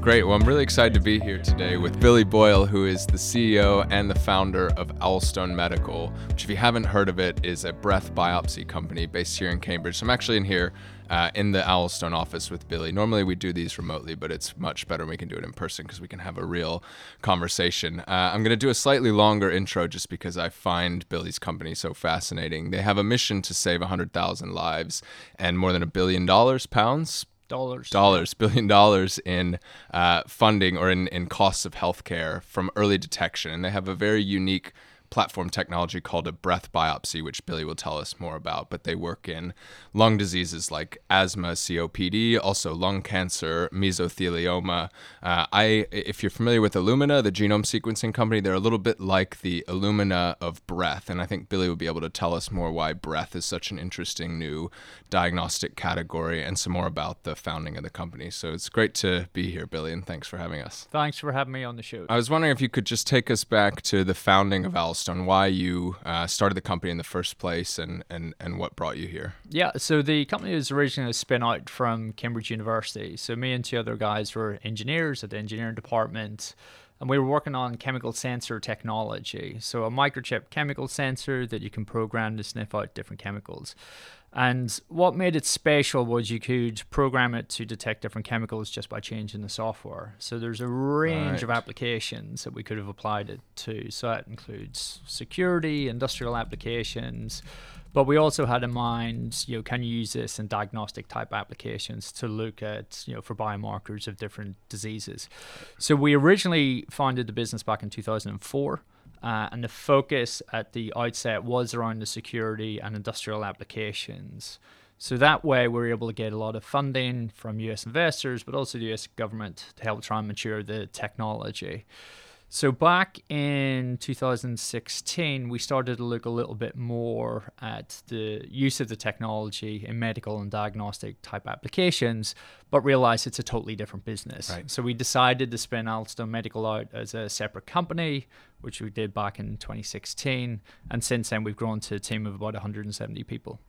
Great. Well, I'm really excited to be here today with Billy Boyle, who is the CEO and the founder of Owlstone Medical, which, if you haven't heard of it, is a breath biopsy company based here in Cambridge. So I'm actually in here uh, in the Owlstone office with Billy. Normally we do these remotely, but it's much better when we can do it in person because we can have a real conversation. Uh, I'm going to do a slightly longer intro just because I find Billy's company so fascinating. They have a mission to save 100,000 lives and more than a billion dollars, pounds, dollars. Dollars billion dollars in uh, funding or in, in costs of healthcare from early detection. And they have a very unique platform technology called a breath biopsy, which Billy will tell us more about. But they work in lung diseases like asthma, COPD, also lung cancer, mesothelioma. Uh, I, if you're familiar with Illumina, the genome sequencing company, they're a little bit like the Illumina of breath, and I think Billy will be able to tell us more why breath is such an interesting new diagnostic category, and some more about the founding of the company. So it's great to be here, Billy, and thanks for having us. Thanks for having me on the show. I was wondering if you could just take us back to the founding of Al on why you uh, started the company in the first place and, and, and what brought you here. Yeah, so the company was originally a spin out from Cambridge University. So me and two other guys were engineers at the engineering department and we were working on chemical sensor technology. So a microchip chemical sensor that you can program to sniff out different chemicals. And what made it special was you could program it to detect different chemicals just by changing the software. So there's a range right. of applications that we could have applied it to. So that includes security, industrial applications, but we also had in mind, you know, can you use this in diagnostic type applications to look at, you know, for biomarkers of different diseases. So we originally founded the business back in 2004. Uh, and the focus at the outset was around the security and industrial applications. So that way, we're able to get a lot of funding from US investors, but also the US government to help try and mature the technology. So back in 2016, we started to look a little bit more at the use of the technology in medical and diagnostic type applications, but realized it's a totally different business. Right. So we decided to spin Owlstone Medical out as a separate company, which we did back in 2016, and since then we've grown to a team of about 170 people.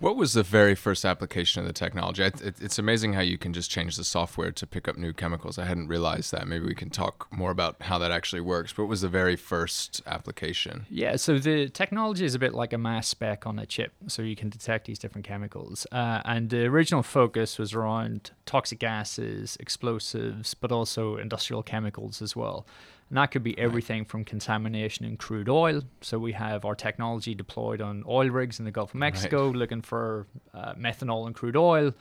What was the very first application of the technology? It, it, it's amazing how you can just change the software to pick up new chemicals. I hadn't realized that. Maybe we can talk more about how that actually works. What was the very first application? Yeah, so the technology is a bit like a mass spec on a chip, so you can detect these different chemicals. Uh, and the original focus was around toxic gases, explosives, but also industrial chemicals as well. And that could be everything from contamination in crude oil. So we have our technology deployed on oil rigs in the Gulf of Mexico right. looking for uh, methanol in crude oil,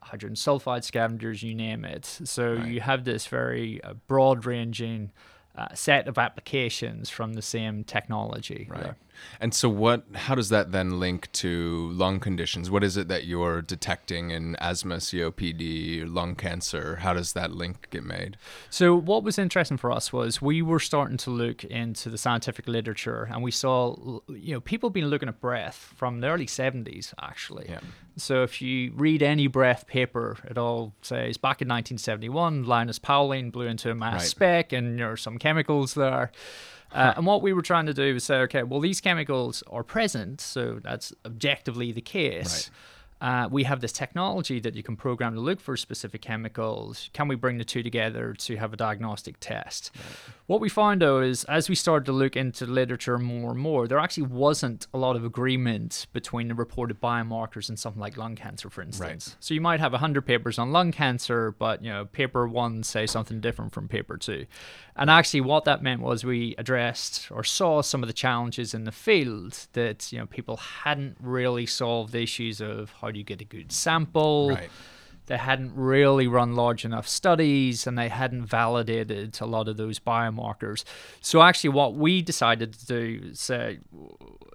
hydrogen sulfide scavengers, you name it. So right. you have this very uh, broad ranging uh, set of applications from the same technology. Right. There. And so, what? How does that then link to lung conditions? What is it that you're detecting in asthma, COPD, lung cancer? How does that link get made? So, what was interesting for us was we were starting to look into the scientific literature, and we saw, you know, people been looking at breath from the early '70s, actually. Yeah. So, if you read any breath paper, it all says back in 1971, Linus Pauling blew into a mass right. spec, and there are some chemicals there. Uh, and what we were trying to do was say, okay, well, these chemicals are present, so that's objectively the case. Right uh, we have this technology that you can program to look for specific chemicals. Can we bring the two together to have a diagnostic test? Right. What we found though is as we started to look into literature more and more, there actually wasn't a lot of agreement between the reported biomarkers and something like lung cancer, for instance. Right. So you might have 100 papers on lung cancer, but you know, paper one say something different from paper two. And actually, what that meant was we addressed or saw some of the challenges in the field that you know people hadn't really solved the issues of how do you get a good sample. Right. They hadn't really run large enough studies and they hadn't validated a lot of those biomarkers. So, actually, what we decided to do is say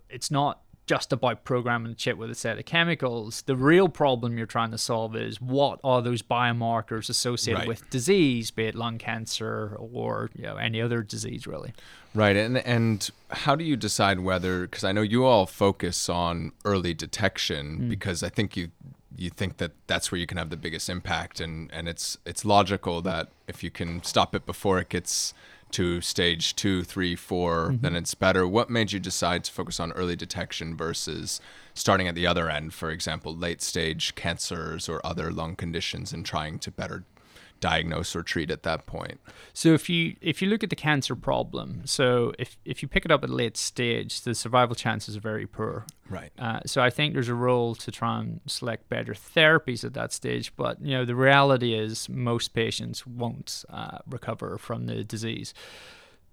it's not just about programming the chip with a set of chemicals. The real problem you're trying to solve is what are those biomarkers associated right. with disease, be it lung cancer or you know any other disease, really. Right, and and how do you decide whether? Because I know you all focus on early detection mm. because I think you you think that that's where you can have the biggest impact, and and it's it's logical that if you can stop it before it gets to stage two, three, four, mm-hmm. then it's better. What made you decide to focus on early detection versus starting at the other end, for example, late stage cancers or other lung conditions, and trying to better diagnose or treat at that point. So if you if you look at the cancer problem, so if if you pick it up at a late stage, the survival chances are very poor. Right. Uh, so I think there's a role to try and select better therapies at that stage. But you know the reality is most patients won't uh, recover from the disease.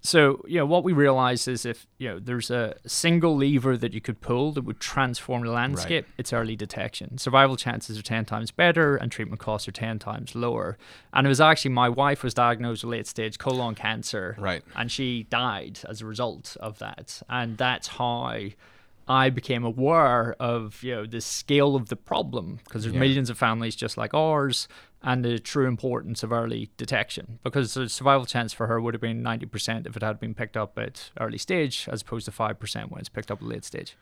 So, you know, what we realize is if, you know, there's a single lever that you could pull that would transform the landscape, right. it's early detection. Survival chances are 10 times better and treatment costs are 10 times lower. And it was actually my wife was diagnosed with late stage colon cancer. Right. And she died as a result of that. And that's how I became aware of you know the scale of the problem because there's yeah. millions of families just like ours, and the true importance of early detection because the survival chance for her would have been 90% if it had been picked up at early stage as opposed to 5% when it's picked up at late stage.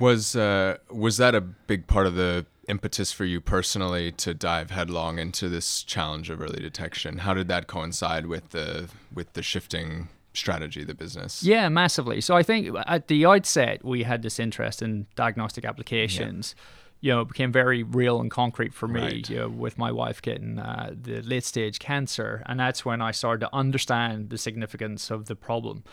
Was uh, was that a big part of the impetus for you personally to dive headlong into this challenge of early detection? How did that coincide with the with the shifting strategy of the business? Yeah, massively. So I think at the outset we had this interest in diagnostic applications. Yeah. You know, it became very real and concrete for me. Right. You know, with my wife getting uh, the late stage cancer, and that's when I started to understand the significance of the problem.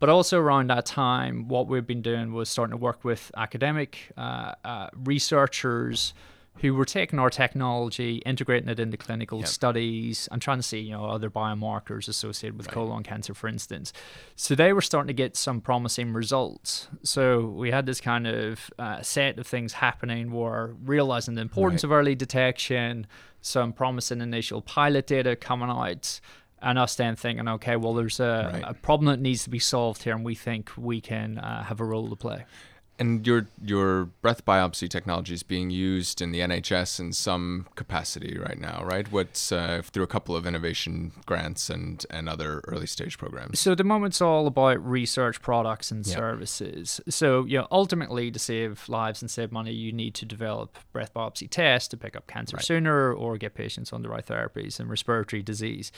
But also around that time, what we've been doing was starting to work with academic uh, uh, researchers who were taking our technology, integrating it into clinical yep. studies, and trying to see, you know, other biomarkers associated with right. colon cancer, for instance. So they were starting to get some promising results. So we had this kind of uh, set of things happening where realizing the importance right. of early detection, some promising initial pilot data coming out, and us then thinking, okay, well, there's a, right. a problem that needs to be solved here, and we think we can uh, have a role to play. And your your breath biopsy technology is being used in the NHS in some capacity right now, right? What's uh, through a couple of innovation grants and and other early stage programs. So the moment's all about research products and yep. services. So you know, ultimately to save lives and save money, you need to develop breath biopsy tests to pick up cancer right. sooner or get patients on the right therapies and respiratory disease.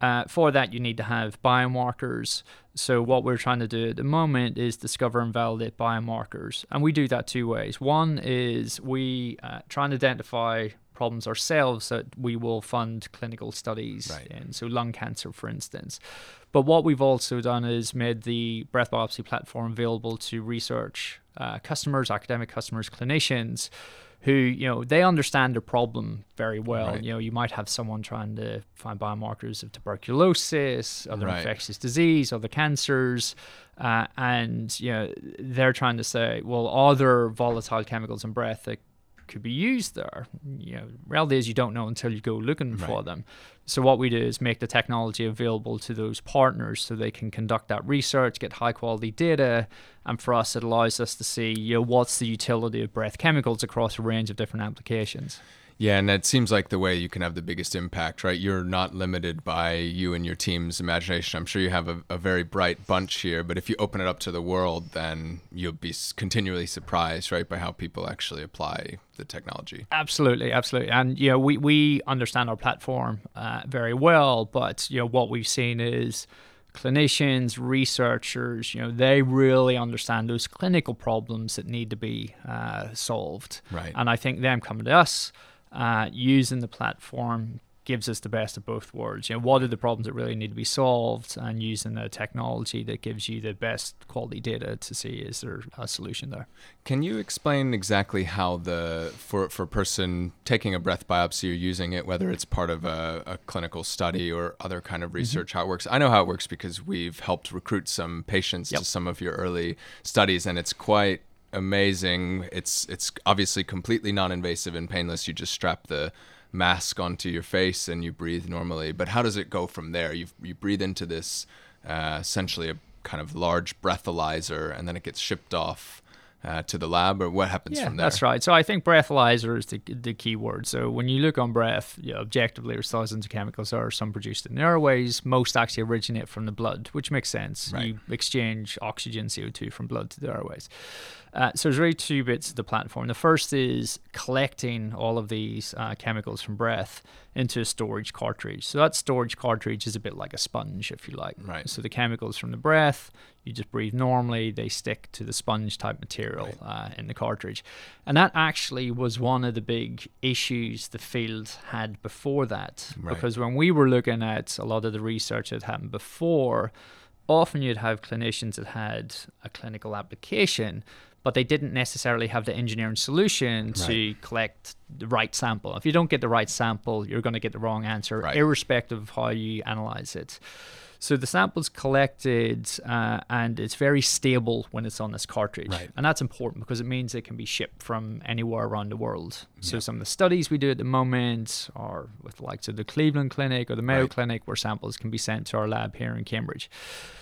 Uh, for that, you need to have biomarkers. So, what we're trying to do at the moment is discover and validate biomarkers. And we do that two ways. One is we uh, try and identify problems ourselves that we will fund clinical studies right. in, so lung cancer, for instance. But what we've also done is made the breath biopsy platform available to research uh, customers, academic customers, clinicians who you know they understand the problem very well. Right. You know, you might have someone trying to find biomarkers of tuberculosis, other right. infectious disease, other cancers, uh, and you know they're trying to say, well, are there volatile chemicals in breath that could be used there. You know, reality is you don't know until you go looking right. for them. So what we do is make the technology available to those partners so they can conduct that research, get high quality data, and for us it allows us to see you know what's the utility of breath chemicals across a range of different applications. Yeah, and it seems like the way you can have the biggest impact, right? You're not limited by you and your team's imagination. I'm sure you have a, a, very bright bunch here, but if you open it up to the world, then you'll be continually surprised, right, by how people actually apply the technology. Absolutely, absolutely. And, you know, we, we understand our platform uh, very well, but, you know, what we've seen is clinicians, researchers, you know, they really understand those clinical problems that need to be uh, solved. Right. And I think them coming to us uh, using the platform gives us the best of both worlds. You know, what are the problems that really need to be solved, and using the technology that gives you the best quality data to see is there a solution there. Can you explain exactly how the for for a person taking a breath biopsy or using it, whether it's part of a, a clinical study or other kind of mm-hmm. research, mm-hmm. how it works? I know how it works because we've helped recruit some patients yep. to some of your early studies, and it's quite amazing. It's it's obviously completely non-invasive and painless. You just strap the mask onto your face and you breathe normally. But how does it go from there? You you breathe into this uh, essentially a kind of large breathalyzer, and then it gets shipped off uh, to the lab, or what happens yeah, from there? That's right. So I think breathalyzer is the, the key word. So when you look on breath, you know, objectively, there's thousands of chemicals. There are some produced in the airways. Most actually originate from the blood, which makes sense. Right. You exchange oxygen, CO2 from blood to the airways. Uh, so there's really two bits of the platform. The first is collecting all of these uh, chemicals from breath into a storage cartridge. So that storage cartridge is a bit like a sponge, if you like. Right. So the chemicals from the breath, You just breathe normally. They stick to the sponge type material right. uh, in the cartridge. And that actually was one of the big issues the field had before that. Right. Because when we were looking at a lot of the research that happened before, often you'd have clinicians that had a clinical application, but they didn't necessarily have the engineering solution right. to collect the right sample. If you don't get the right sample, you're going to get the wrong answer, right. irrespective of how you analyze it. So the sample's collected uh, and it's very stable when it's on this cartridge. Right. And that's important because it means it can be shipped from anywhere around the world. So some of the studies we do at the moment are with the likes of the Cleveland Clinic or the Mayo right. Clinic where samples can be sent to our lab here in Cambridge.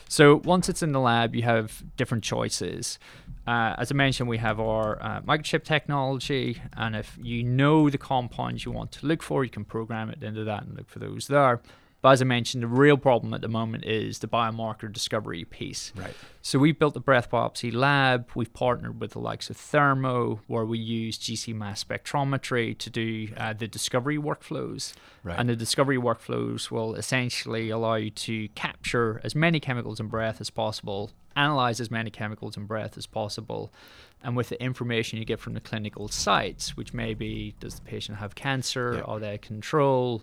So once it's in the lab, you have different choices. Uh, as I mentioned, we have our uh, microchip technology, and if you know the compounds you want to look for, you can program it into that and look for those there. But as I mentioned, the real problem at the moment is the biomarker discovery piece. Right. So we've built the breath biopsy lab. We've partnered with the likes of Thermo, where we use GC mass spectrometry to do uh, the discovery workflows. Right. And the discovery workflows will essentially allow you to capture as many chemicals in breath as possible, analyze as many chemicals in breath as possible, and with the information you get from the clinical sites, which may be does the patient have cancer, yep. are they in control,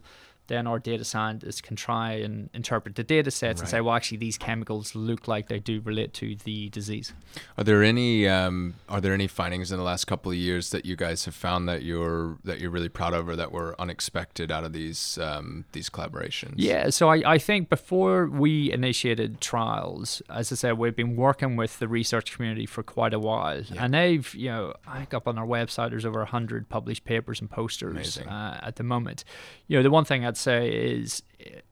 then our data scientists can try and interpret the data sets right. and say, well, actually, these chemicals look like they do relate to the disease. Are there any um, are there any findings in the last couple of years that you guys have found that you're that you're really proud of or that were unexpected out of these um, these collaborations? Yeah, so I, I think before we initiated trials, as I said, we've been working with the research community for quite a while, yeah. and they've you know I think up on our website there's over hundred published papers and posters uh, at the moment. You know, the one thing I'd say is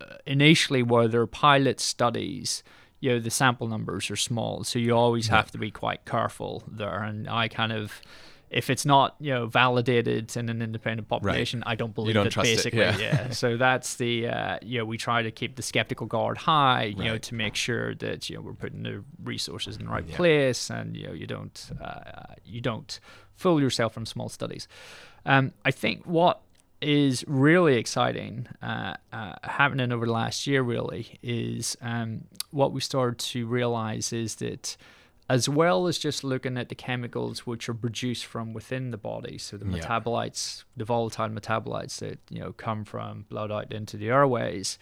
uh, initially where there are pilot studies, you know, the sample numbers are small, so you always have to be quite careful there. And I kind of, if it's not you know validated in an independent population, right. I don't believe don't it. basically, it, yeah. yeah. So that's the uh, you know we try to keep the skeptical guard high, you right. know, to make sure that you know we're putting the resources in the right yeah. place, and you know you don't uh, you don't fool yourself from small studies. Um, I think what is really exciting uh, uh, happening over the last year really is um, what we started to realize is that as well as just looking at the chemicals which are produced from within the body so the yeah. metabolites the volatile metabolites that you know come from blood out into the airways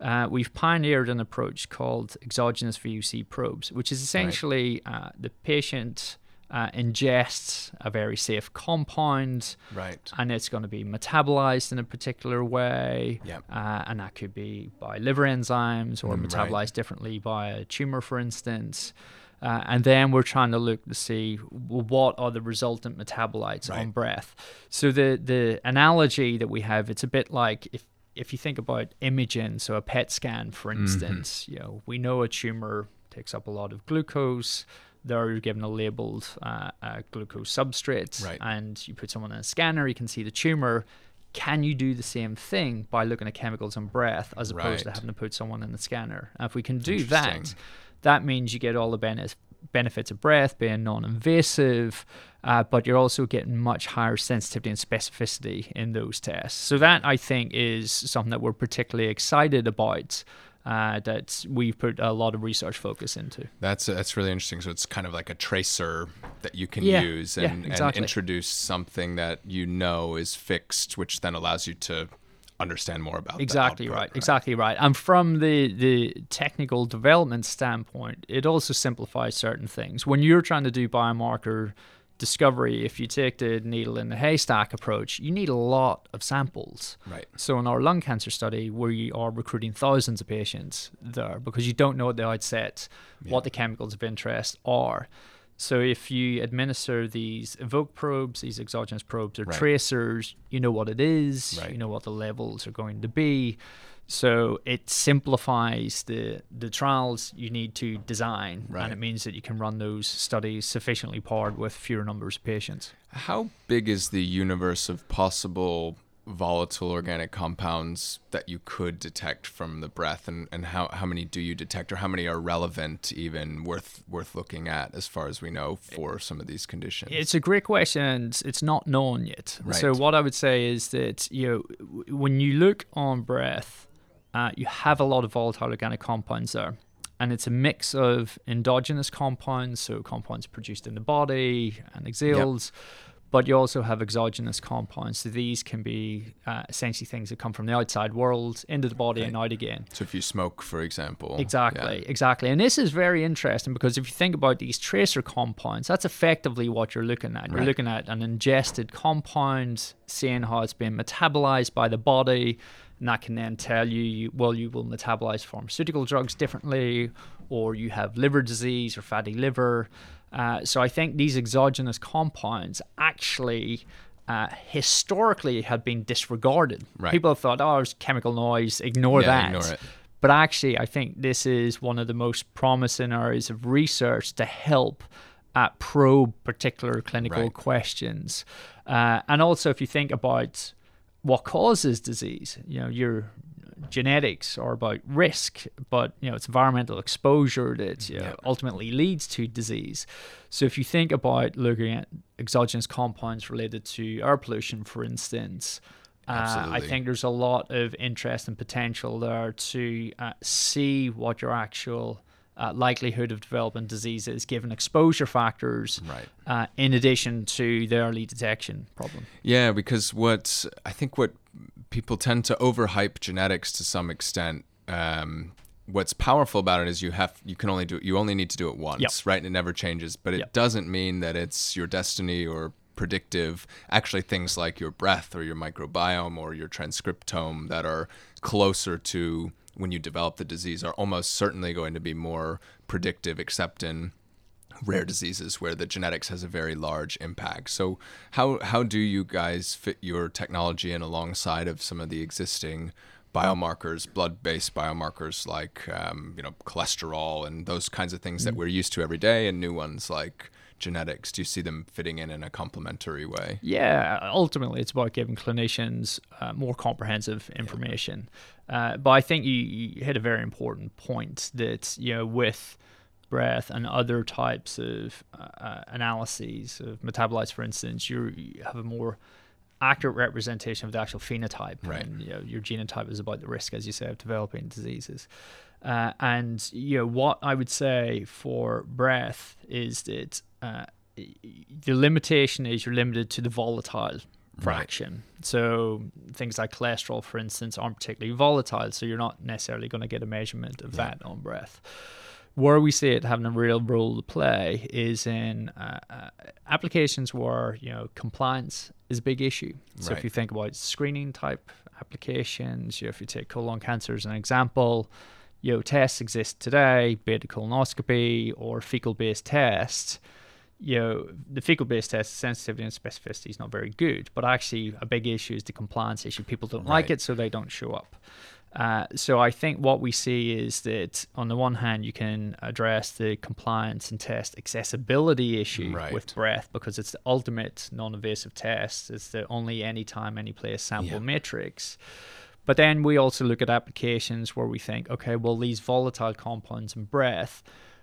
uh, we've pioneered an approach called exogenous VOC probes, which is essentially right. uh, the patient uh, ingests a very safe compound, right? And it's going to be metabolized in a particular way, yep. Uh, and that could be by liver enzymes or mm, metabolized right. differently by a tumor, for instance. Uh, and then we're trying to look to see what are the resultant metabolites right. on breath. So the the analogy that we have, it's a bit like if if you think about imaging, so a PET scan, for mm-hmm. instance, mm-hmm. you know, we know a tumor takes up a lot of glucose they're given a labeled uh, a glucose substrate, right. and you put someone in a scanner, you can see the tumor. Can you do the same thing by looking at chemicals in breath as opposed right. to having to put someone in the scanner? And if we can do that, that means you get all the benefits benefits of breath being non-invasive, uh, but you're also getting much higher sensitivity and specificity in those tests. So that I think is something that we're particularly excited about uh, that we've put a lot of research focus into. That's that's really interesting. So it's kind of like a tracer that you can yeah, use and, yeah, exactly. and introduce something that you know is fixed, which then allows you to understand more about exactly output, right, right, exactly right and from the the technical development standpoint it also simplifies certain things when you're trying to do biomarker discovery, if you take the needle in the haystack approach, you need a lot of samples. Right. So in our lung cancer study, we are recruiting thousands of patients there because you don't know at the outset yeah. what the chemicals of interest are. So if you administer these EVOC probes, these exogenous probes or right. tracers, you know what it is, right. you know what the levels are going to be. So it simplifies the the trials you need to design, right. and it means that you can run those studies sufficiently powered with fewer numbers of patients. How big is the universe of possible volatile organic compounds that you could detect from the breath, and, and how, how many do you detect, or how many are relevant, even worth worth looking at, as far as we know, for some of these conditions? It's a great question. and It's not known yet. Right. So what I would say is that you know when you look on breath uh, you have a lot of volatile organic compounds there. and it's a mix of endogenous compounds, so compounds produced in the body and exhaled. Yep but you also have exogenous compounds. So these can be uh, essentially things that come from the outside world into the body and out again. So if you smoke, for example. Exactly, yeah. exactly. And this is very interesting because if you think about these tracer compounds, that's effectively what you're looking at. You're right. looking at an ingested compound, seeing how it's being metabolized by the body. And that can then tell you, well, you will metabolize pharmaceutical drugs differently, or you have liver disease or fatty liver uh, so I think these exogenous compounds actually uh, historically had been disregarded. Right. People have thought, oh, it's chemical noise, ignore yeah, that. Ignore but actually, I think this is one of the most promising areas of research to help uh, probe particular clinical right. questions. Uh, and also, if you think about what causes disease, you know, you're genetics are about risk, but you know it's environmental exposure that you know, ultimately leads to disease. So if you think about looking at exogenous compounds related to air pollution, for instance, uh, I think there's a lot of interest and potential there to uh, see what your actual uh, likelihood of developing diseases given exposure factors, right. Uh, in addition to the early detection problem. Yeah, because what I think what people tend to overhype genetics to some extent. Um, what's powerful about it is you have you can only do it, you only need to do it once, yep. right? And it never changes, but it yep. doesn't mean that it's your destiny or predictive. Actually, things like your breath or your microbiome or your transcriptome that are closer to when you develop the disease are almost certainly going to be more predictive, except in rare diseases where the genetics has a very large impact. So how how do you guys fit your technology in alongside of some of the existing biomarkers, blood-based biomarkers like um, you know cholesterol and those kinds of things that mm. we're used to every day, and new ones like genetics? Do you see them fitting in in a complementary way? Yeah, ultimately, it's about giving clinicians uh, more comprehensive information. Yeah. Uh, but I think you, you, hit a very important point that you know with breath and other types of uh, uh, analyses of metabolites, for instance, you have a more accurate representation of the actual phenotype. Right. And, you know, your genotype is about the risk, as you say, of developing diseases. Uh, and you know what I would say for breath is that uh, the limitation is you're limited to the volatile fraction. Right. So things like cholesterol, for instance, aren't particularly volatile, so you're not necessarily going to get a measurement of yeah. that on breath where we see it having a real role to play is in uh, uh, applications where you know compliance is a big issue. So right. if you think about screening type applications, you know, if you take colon cancer as an example, you know, tests exist today, be beta colonoscopy or fecal based tests. You know, the fecal based test sensitivity and specificity is not very good, but actually a big issue is the compliance issue. People don't right. like it, so they don't show up. Uh, so I think what we see is that on the one hand you can address the compliance and test accessibility issue right. with breath because it's the ultimate non-invasive test. It's the only anytime, any place sample yeah. matrix. But then we also look at applications where we think, okay, well these volatile compounds in breath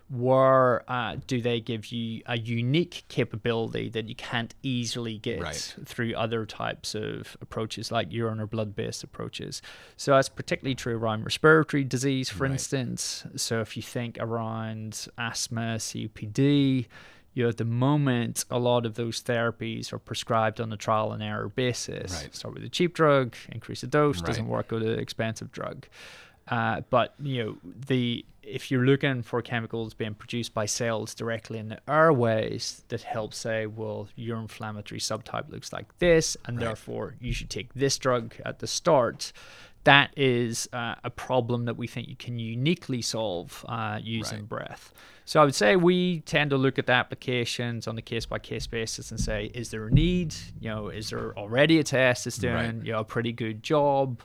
where uh, do they give you a unique capability that you can't easily get right. through other types of approaches like urine or blood based approaches so that's particularly true around respiratory disease for right. instance so if you think around asthma copd you know, at the moment, a lot of those therapies are prescribed on a trial and error basis. Right. Start with a cheap drug, increase the dose, right. doesn't work with an expensive drug. Uh, but you know the if you're looking for chemicals being produced by cells directly in the airways that help say, well, your inflammatory subtype looks like this, and right. therefore you should take this drug at the start. That is uh, a problem that we think you can uniquely solve uh, using right. breath. So I would say we tend to look at the applications on a case by case basis and say, is there a need? You know, is there already a test that's doing right. you know a pretty good job?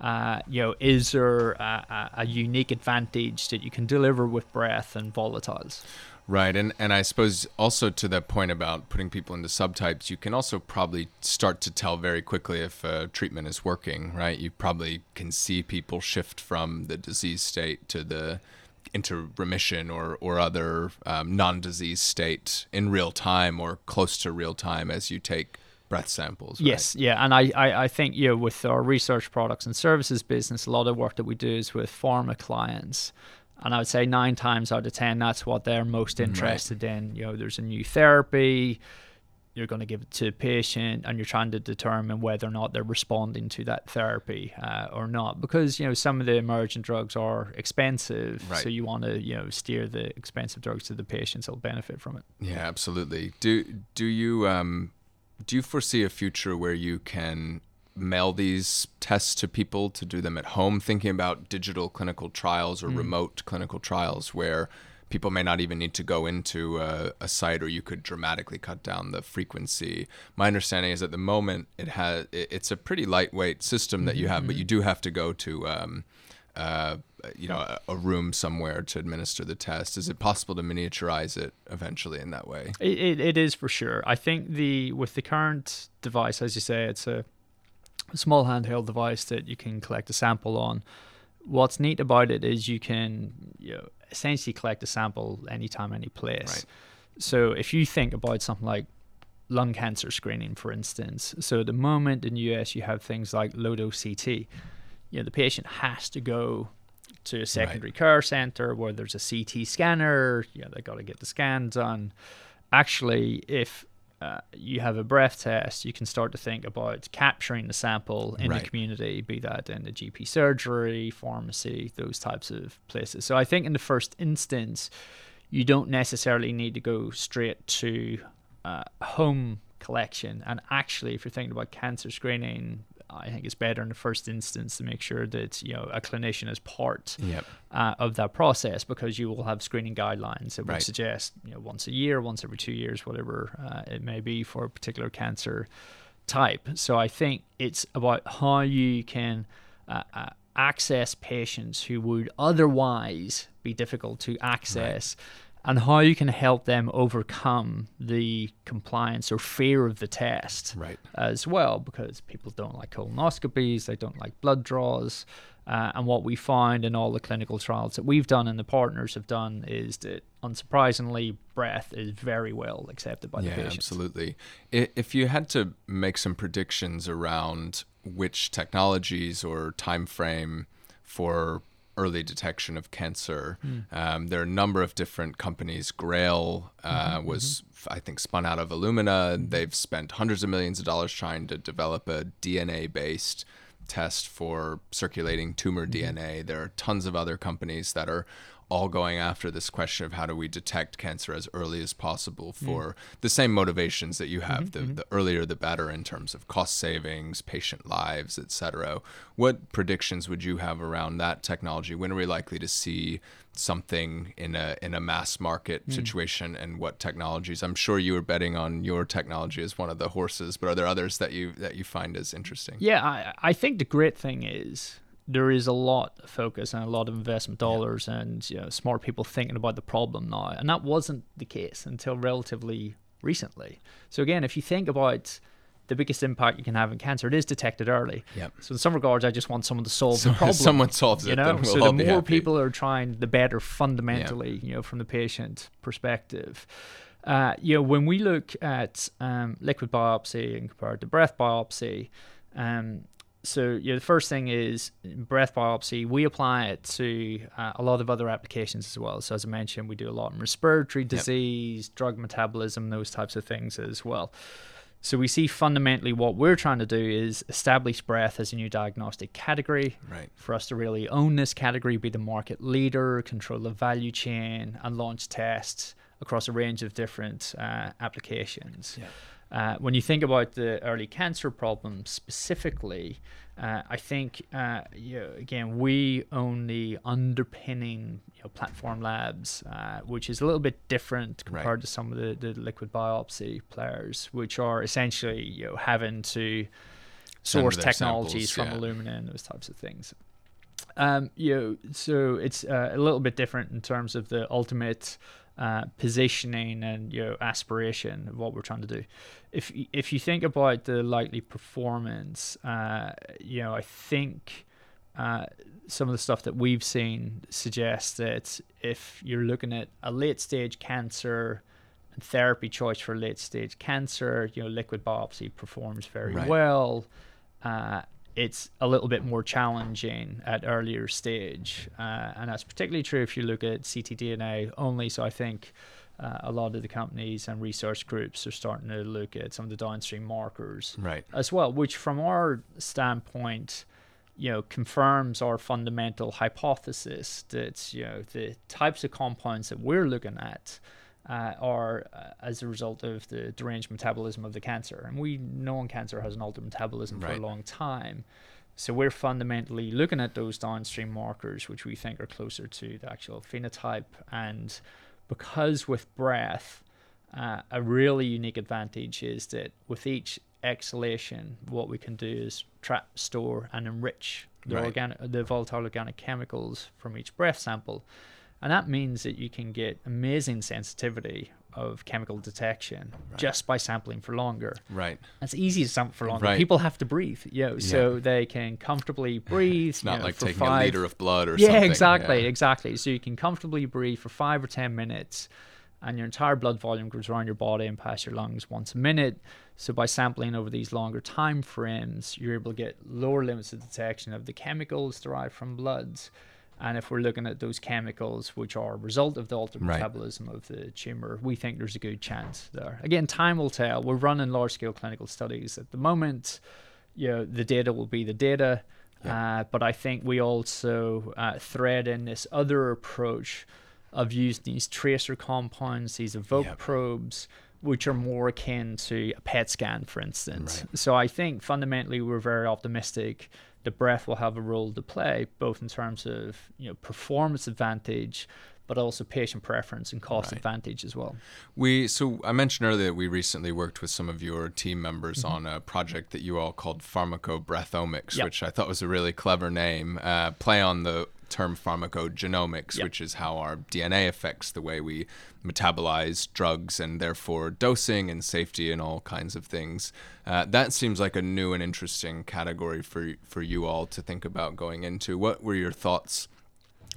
Uh, you know, is there a, a, unique advantage that you can deliver with breath and volatiles? Right, and and I suppose also to that point about putting people into subtypes, you can also probably start to tell very quickly if a treatment is working. Right, you probably can see people shift from the disease state to the into remission or or other um, non-disease state in real time or close to real time as you take breath samples. Right? Yes, yeah, and I, I, I think you know with our research products and services business, a lot of work that we do is with pharma clients. And I would say nine times out of ten, that's what they're most interested right. in. You know, there's a new therapy you're going to give it to a patient and you're trying to determine whether or not they're responding to that therapy uh, or not because you know some of the emergent drugs are expensive right. so you want to you know steer the expensive drugs to the patients that'll benefit from it yeah absolutely do do you um do you foresee a future where you can mail these tests to people to do them at home thinking about digital clinical trials or mm. remote clinical trials where people may not even need to go into a, a, site or you could dramatically cut down the frequency my understanding is at the moment it has it's a pretty lightweight system that you have mm-hmm. but you do have to go to um, uh, you know a, a, room somewhere to administer the test is it possible to miniaturize it eventually in that way it, it, it is for sure i think the with the current device as you say it's a small handheld device that you can collect a sample on what's neat about it is you can you know, essentially collect a sample anytime, any place. Right. So if you think about something like lung cancer screening, for instance, so at the moment in the US you have things like low dose CT. You know, the patient has to go to a secondary right. care center where there's a CT scanner. You know, they got to get the scan done. Actually, if uh, you have a breath test, you can start to think about capturing the sample in right. the community, be that in the GP surgery, pharmacy, those types of places. So I think in the first instance, you don't necessarily need to go straight to uh, home collection. And actually, if you're thinking about cancer screening, I think it's better in the first instance to make sure that you know a clinician is part yep. uh, of that process because you will have screening guidelines that would right. suggest you know once a year, once every two years, whatever uh, it may be for a particular cancer type. So I think it's about how you can uh, uh access patients who would otherwise be difficult to access. Right and how you can help them overcome the compliance or fear of the test right. as well because people don't like colonoscopies they don't like blood draws uh, and what we find in all the clinical trials that we've done and the partners have done is that unsurprisingly breath is very well accepted by yeah, the patients absolutely if you had to make some predictions around which technologies or time frame for early detection of cancer. Mm. Um, there are a number of different companies. Grail uh, mm-hmm, was, mm-hmm. I think, spun out of Illumina. They've spent hundreds of millions of dollars trying to develop a DNA based test for circulating tumor mm-hmm. DNA. There are tons of other companies that are all going after this question of how do we detect cancer as early as possible for mm. the same motivations that you have mm-hmm, the, mm-hmm. the earlier the better in terms of cost savings patient lives etc what predictions would you have around that technology when are we likely to see something in a in a mass market mm. situation and what technologies i'm sure you were betting on your technology as one of the horses but are there others that you that you find as interesting yeah i, I think the great thing is there is a lot of focus and a lot of investment dollars yeah. and you know, smart people thinking about the problem now. And that wasn't the case until relatively recently. So again, if you think about the biggest impact you can have in cancer, it is detected early. Yep. So in some regards, I just want someone to solve so, the problem. Someone solves it, you know. We'll so the more happy. people are trying, the better fundamentally. Yep. You know, from the patient perspective. Uh, you know, when we look at um, liquid biopsy and compared to breath biopsy, um, so yeah, the first thing is breath biopsy. We apply it to uh, a lot of other applications as well. So as I mentioned, we do a lot in respiratory disease, yep. drug metabolism, those types of things as well. So we see fundamentally what we're trying to do is establish breath as a new diagnostic category. Right. For us to really own this category, be the market leader, control the value chain, and launch tests across a range of different uh, applications. Uh, when you think about the early cancer problem specifically, uh, I think uh, you know, again we own the underpinning you know, platform labs, uh, which is a little bit different compared right. to some of the, the liquid biopsy players, which are essentially you know having to source technologies samples, from yeah. Illumina and those types of things. Um, you know, so it's uh, a little bit different in terms of the ultimate uh, positioning and your know, aspiration of what we're trying to do. If if you think about the likely performance, uh, you know, I think uh, some of the stuff that we've seen suggests that if you're looking at a late stage cancer and therapy choice for late stage cancer, you know, liquid biopsy performs very right. well. It's a little bit more challenging at earlier stage, uh, and that's particularly true if you look at ctDNA only. So I think uh, a lot of the companies and research groups are starting to look at some of the downstream markers right. as well, which from our standpoint, you know, confirms our fundamental hypothesis that you know the types of compounds that we're looking at uh, are uh, as a result of the deranged metabolism of the cancer. And we know cancer has an altered metabolism right. for a long time. So we're fundamentally looking at those downstream markers, which we think are closer to the actual phenotype. And because with breath, uh, a really unique advantage is that with each exhalation, what we can do is trap, store, and enrich the right. organic, the volatile organic chemicals from each breath sample. And that means that you can get amazing sensitivity of chemical detection right. just by sampling for longer. Right. It's easy to sample for longer. Right. People have to breathe, you know, so they can comfortably breathe. it's not know, like taking five... a liter of blood or yeah, something. Exactly, yeah, exactly. Exactly. So you can comfortably breathe for five or ten minutes and your entire blood volume goes around your body and past your lungs once a minute. So by sampling over these longer time frames, you're able to get lower limits of detection of the chemicals derived from bloods and if we're looking at those chemicals, which are a result of the altered right. metabolism of the tumor, we think there's a good chance there. Again, time will tell. We're running large scale clinical studies at the moment. You know, the data will be the data. Yeah. Uh, but I think we also uh, thread in this other approach of using these tracer compounds, these EVOC yep. probes, which are more akin to a PET scan, for instance. Right. So I think fundamentally we're very optimistic the breath will have a role to play, both in terms of you know performance advantage, but also patient preference and cost right. advantage as well. We so I mentioned earlier that we recently worked with some of your team members mm-hmm. on a project that you all called Pharmacobreathomics, yep. which I thought was a really clever name. Uh, play on the term pharmacogenomics, yep. which is how our DNA affects the way we metabolize drugs and therefore dosing and safety and all kinds of things. Uh, that seems like a new and interesting category for for you all to think about going into. What were your thoughts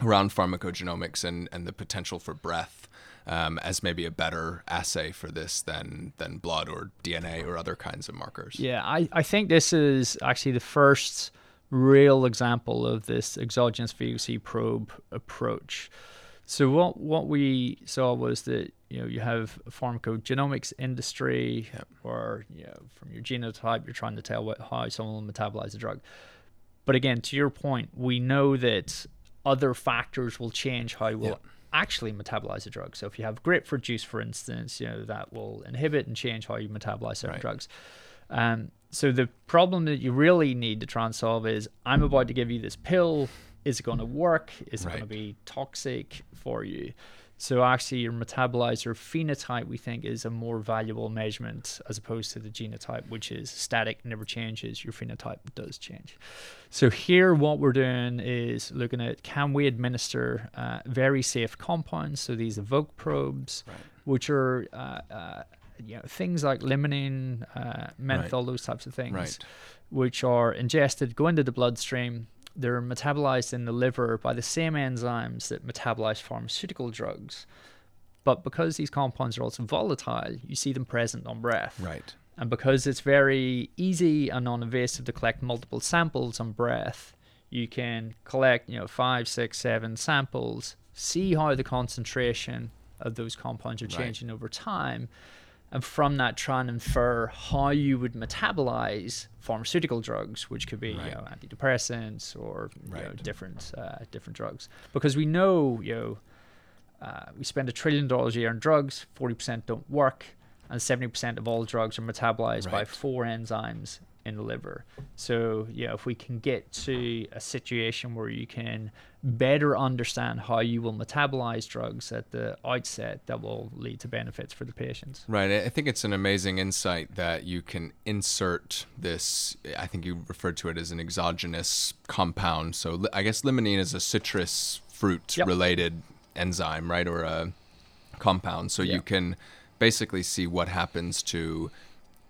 around pharmacogenomics and, and the potential for breath? Um, as maybe a better assay for this than than blood or DNA or other kinds of markers. Yeah, I, I think this is actually the first real example of this exogenous VOC probe approach. So what what we saw was that you know you have a pharmacogenomics industry, yep. or you know from your genotype you're trying to tell what, how someone will metabolize a drug. But again, to your point, we know that other factors will change how we'll yep. actually metabolize a drug. So if you have grapefruit juice, for instance, you know that will inhibit and change how you metabolize certain right. drugs. Um, so the problem that you really need to try and solve is I'm about to give you this pill. Is it going to work? Is it right. going to be toxic for you? So actually, your metabolizer phenotype we think is a more valuable measurement as opposed to the genotype, which is static, never changes. Your phenotype does change. So here, what we're doing is looking at can we administer uh, very safe compounds? So these EVOC probes, right. which are uh, uh, you know things like limonene, uh, menthol, right. those types of things, right. which are ingested, go into the bloodstream. They're metabolized in the liver by the same enzymes that metabolize pharmaceutical drugs. But because these compounds are also volatile, you see them present on breath. Right. And because it's very easy and non-invasive to collect multiple samples on breath, you can collect, you know, five, six, seven samples, see how the concentration of those compounds are changing right. over time, and from that try and infer how you would metabolize pharmaceutical drugs, which could be right. you know antidepressants or right. know, different uh, different drugs, because we know you know uh, we spend a trillion dollars a year on drugs, forty percent don't work, and seventy percent of all drugs are metabolized right. by four enzymes in the liver. So, yeah, if we can get to a situation where you can better understand how you will metabolize drugs at the outset, that will lead to benefits for the patients. Right. I think it's an amazing insight that you can insert this. I think you referred to it as an exogenous compound. So, I guess limonene is a citrus fruit yep. related enzyme, right? Or a compound. So, yep. you can basically see what happens to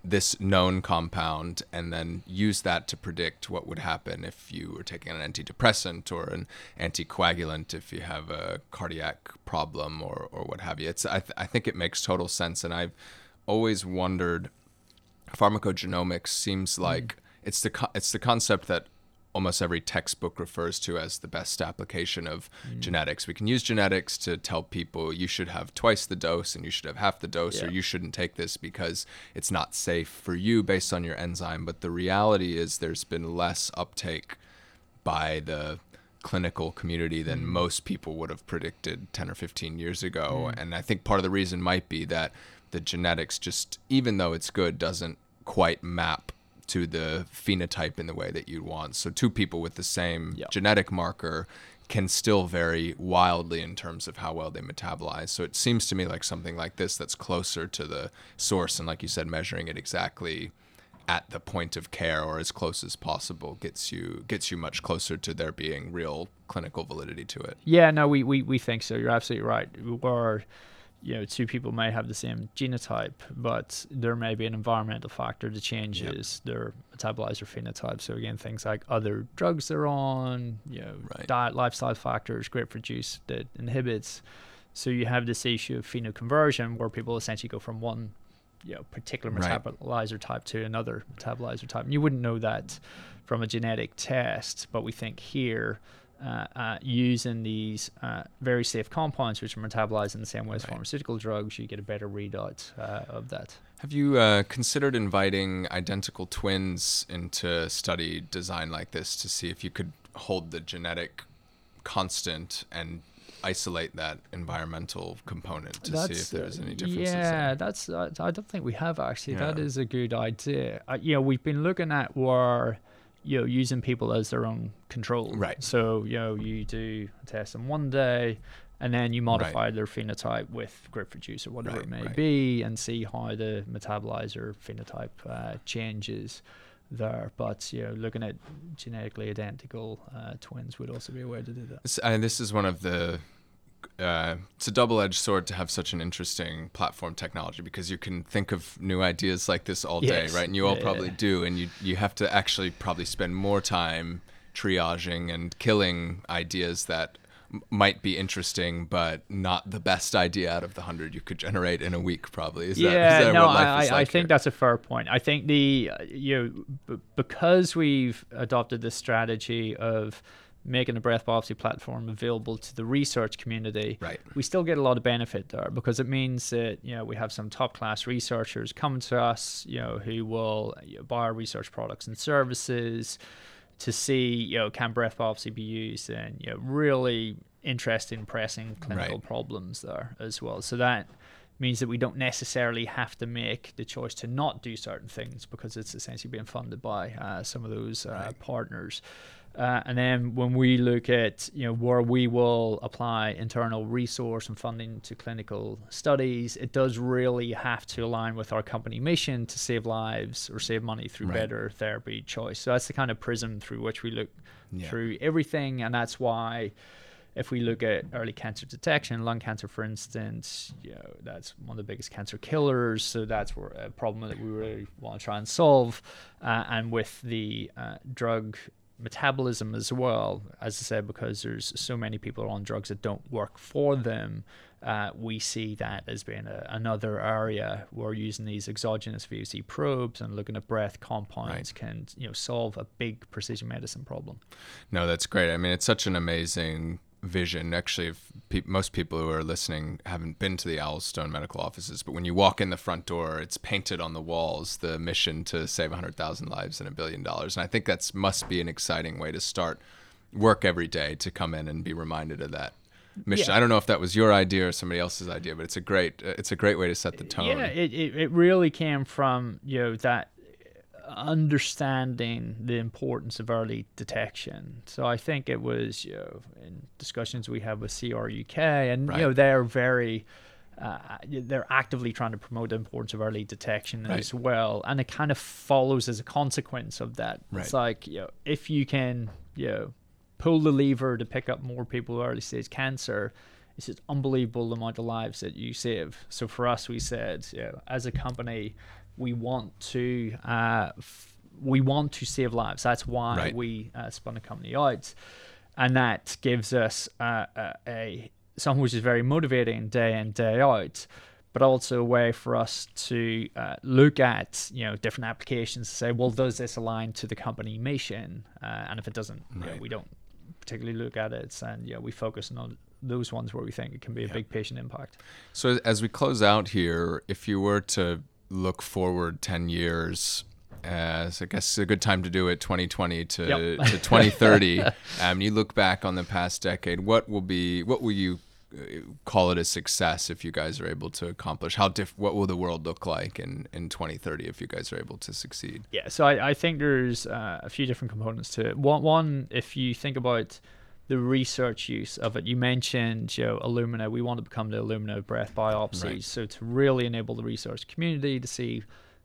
this known compound and then use that to predict what would happen if you were taking an antidepressant or an anticoagulant if you have a cardiac problem or, or what have you. It's I, th- I think it makes total sense and I've always wondered pharmacogenomics seems mm. like mm. it's the it's the concept that almost every textbook refers to as the best application of mm. genetics. We can use genetics to tell people you should have twice the dose and you should have half the dose, yeah. or you shouldn't take this because it's not safe for you based on your enzyme. But the reality is, there's been less uptake by the clinical community than mm. most people would have predicted 10 or 15 years ago. Mm. And I think part of the reason might be that the genetics just, even though it's good, doesn't quite map to the phenotype in the way that you'd want. So two people with the same yep. genetic marker can still vary wildly in terms of how well they metabolize. So it seems to me like something like this that's closer to the source and like you said measuring it exactly at the point of care or as close as possible gets you gets you much closer to there being real clinical validity to it. Yeah, no, we we, we think so. You're absolutely right. We're you know, two people may have the same genotype, but there may be an environmental factor that changes yep. their metabolizer phenotype. So again, things like other drugs they're on, you know, right. diet, lifestyle factors, grapefruit juice that inhibits. So you have this issue of phenoconversion where people essentially go from one, you know, particular metabolizer right. type to another metabolizer type. And you wouldn't know that from a genetic test, but we think here uh, uh, using these uh, very safe compounds, which are metabolized in the same way as right. pharmaceutical drugs, you get a better readout uh, of that. Have you uh, considered inviting identical twins into study design like this to see if you could hold the genetic constant and isolate that environmental component to that's, see if there's any differences? Yeah, that's. I don't think we have actually. Yeah. That is a good idea. know, we've been looking at where you know using people as their own control. Right. So you know you do a test on one day, and then you modify right. their phenotype with grapefruit juice or whatever right, it may right. be, and see how the metabolizer phenotype uh, changes there. But you know, looking at genetically identical uh, twins would also be a way to do that. Uh, this is one of the uh, it's a double-edged sword to have such an interesting platform technology because you can think of new ideas like this all day, right? And you all yeah, probably yeah. do, and you you have to actually probably spend more time triaging and killing ideas that m- might be interesting, but not the best idea out of the hundred you could generate in a week. Probably is yeah. That, no, I, like I think that's a fair point. I think the uh, you know b- because we've adopted this strategy of making the breath biopsy platform available to the research community, right. we still get a lot of benefit there because it means that you know we have some top class researchers coming to us, you know, who will buy our research products and services to see, you know, can breath biopsy be used in you know really interesting, pressing clinical right. problems there as well. So that means that we don't necessarily have to make the choice to not do certain things because it's essentially being funded by uh, some of those uh, right. partners. Uh, and then when we look at you know where we will apply internal resource and funding to clinical studies, it does really have to align with our company mission to save lives or save money through right. better therapy choice. So that's the kind of prism through which we look yeah. through everything, and that's why if we look at early cancer detection, lung cancer, for instance, you know, that's one of the biggest cancer killers. So that's a problem that we really want to try and solve. Uh, and with the uh, drug metabolism as well. As I said, because there's so many people on drugs that don't work for them, uh, we see that as being a, another area where using these exogenous VOC probes and looking at breath compounds right. can you know solve a big precision medicine problem. No, that's great. I mean, it's such an amazing vision. Actually, if pe- most people who are listening haven't been to the Owlstone medical offices, but when you walk in the front door, it's painted on the walls the mission to save 100,000 lives and a billion dollars. And I think that must be an exciting way to start work every day to come in and be reminded of that mission. Yeah. I don't know if that was your idea or somebody else's idea, but it's a great it's a great way to set the tone. Yeah, it, it, it really came from you know that understanding the importance of early detection. So I think it was you know, in discussions we had with CRUK, and right. you know they're very. Uh, they're actively trying to promote the importance of early detection right. as well, and it kind of follows as a consequence of that. Right. It's like you know, if you can, you know, pull the lever to pick up more people with early stage cancer, it's just unbelievable the amount of lives that you save. So for us, we said, you know, as a company, we want to uh, f- we want to save lives. That's why right. we uh, spun the company out, and that gives us uh, a, a something which is very motivating day in day out. but also a way for us to uh, look at you know different applications to say, well, does this align to the company mission? Uh, and if it doesn't, right. you know, we don't particularly look at it, and yeah, we focus on those ones where we think it can be a yeah. big patient impact. So as we close out here, if you were to look forward ten years. Uh, so I guess it's a good time to do it 2020 to, yep. to 2030. um, you look back on the past decade, what will be, what will you call it a success if you guys are able to accomplish how diff- what will the world look like in in 2030 if you guys are able to succeed yeah so i, I think there's uh, a few different components to it one, one if you think about the research use of it you mentioned you know illumina we want to become the illumina of breath biopsies right. so to really enable the research community to see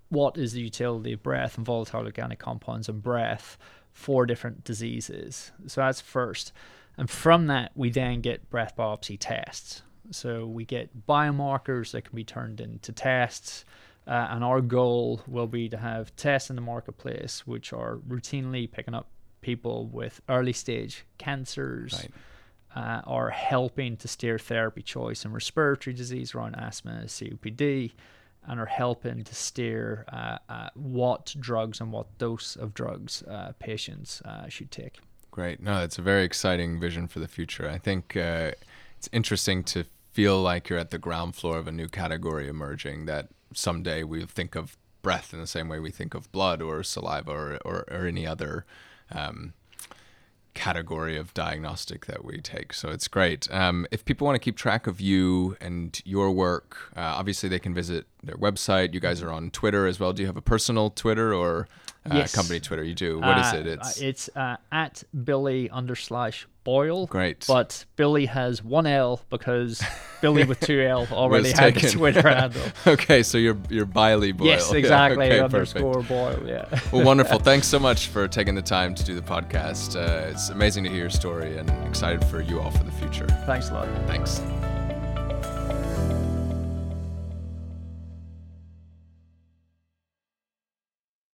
what is the utility of breath and volatile organic compounds and breath for different diseases so that's first and from that, we then get breath biopsy tests. So we get biomarkers that can be turned into tests. Uh, and our goal will be to have tests in the marketplace which are routinely picking up people with early stage cancers right. uh, or helping to steer therapy choice in respiratory disease around asthma, COPD, and are helping to steer uh, uh, what drugs and what dose of drugs uh, patients uh, should take. Great. No, it's a very exciting vision for the future. I think uh, it's interesting to feel like you're at the ground floor of a new category emerging that someday we'll think of breath in the same way we think of blood or saliva or, or, or any other um, category of diagnostic that we take. So it's great. Um, if people want to keep track of you and your work, uh, obviously they can visit their website. You guys are on Twitter as well. Do you have a personal Twitter or uh, yes. company Twitter. You do. What is uh, it? It's it's uh, at Billy underslash Boyle. Great. But Billy has one L because Billy with two L already had taken. the Twitter handle. okay, so you're you're Biley Boyle. Yes, exactly. Yeah, okay, underscore. Boyle. Yeah. well, wonderful. Thanks so much for taking the time to do the podcast. Uh, it's amazing to hear your story and excited for you all for the future. Thanks a lot. Thanks.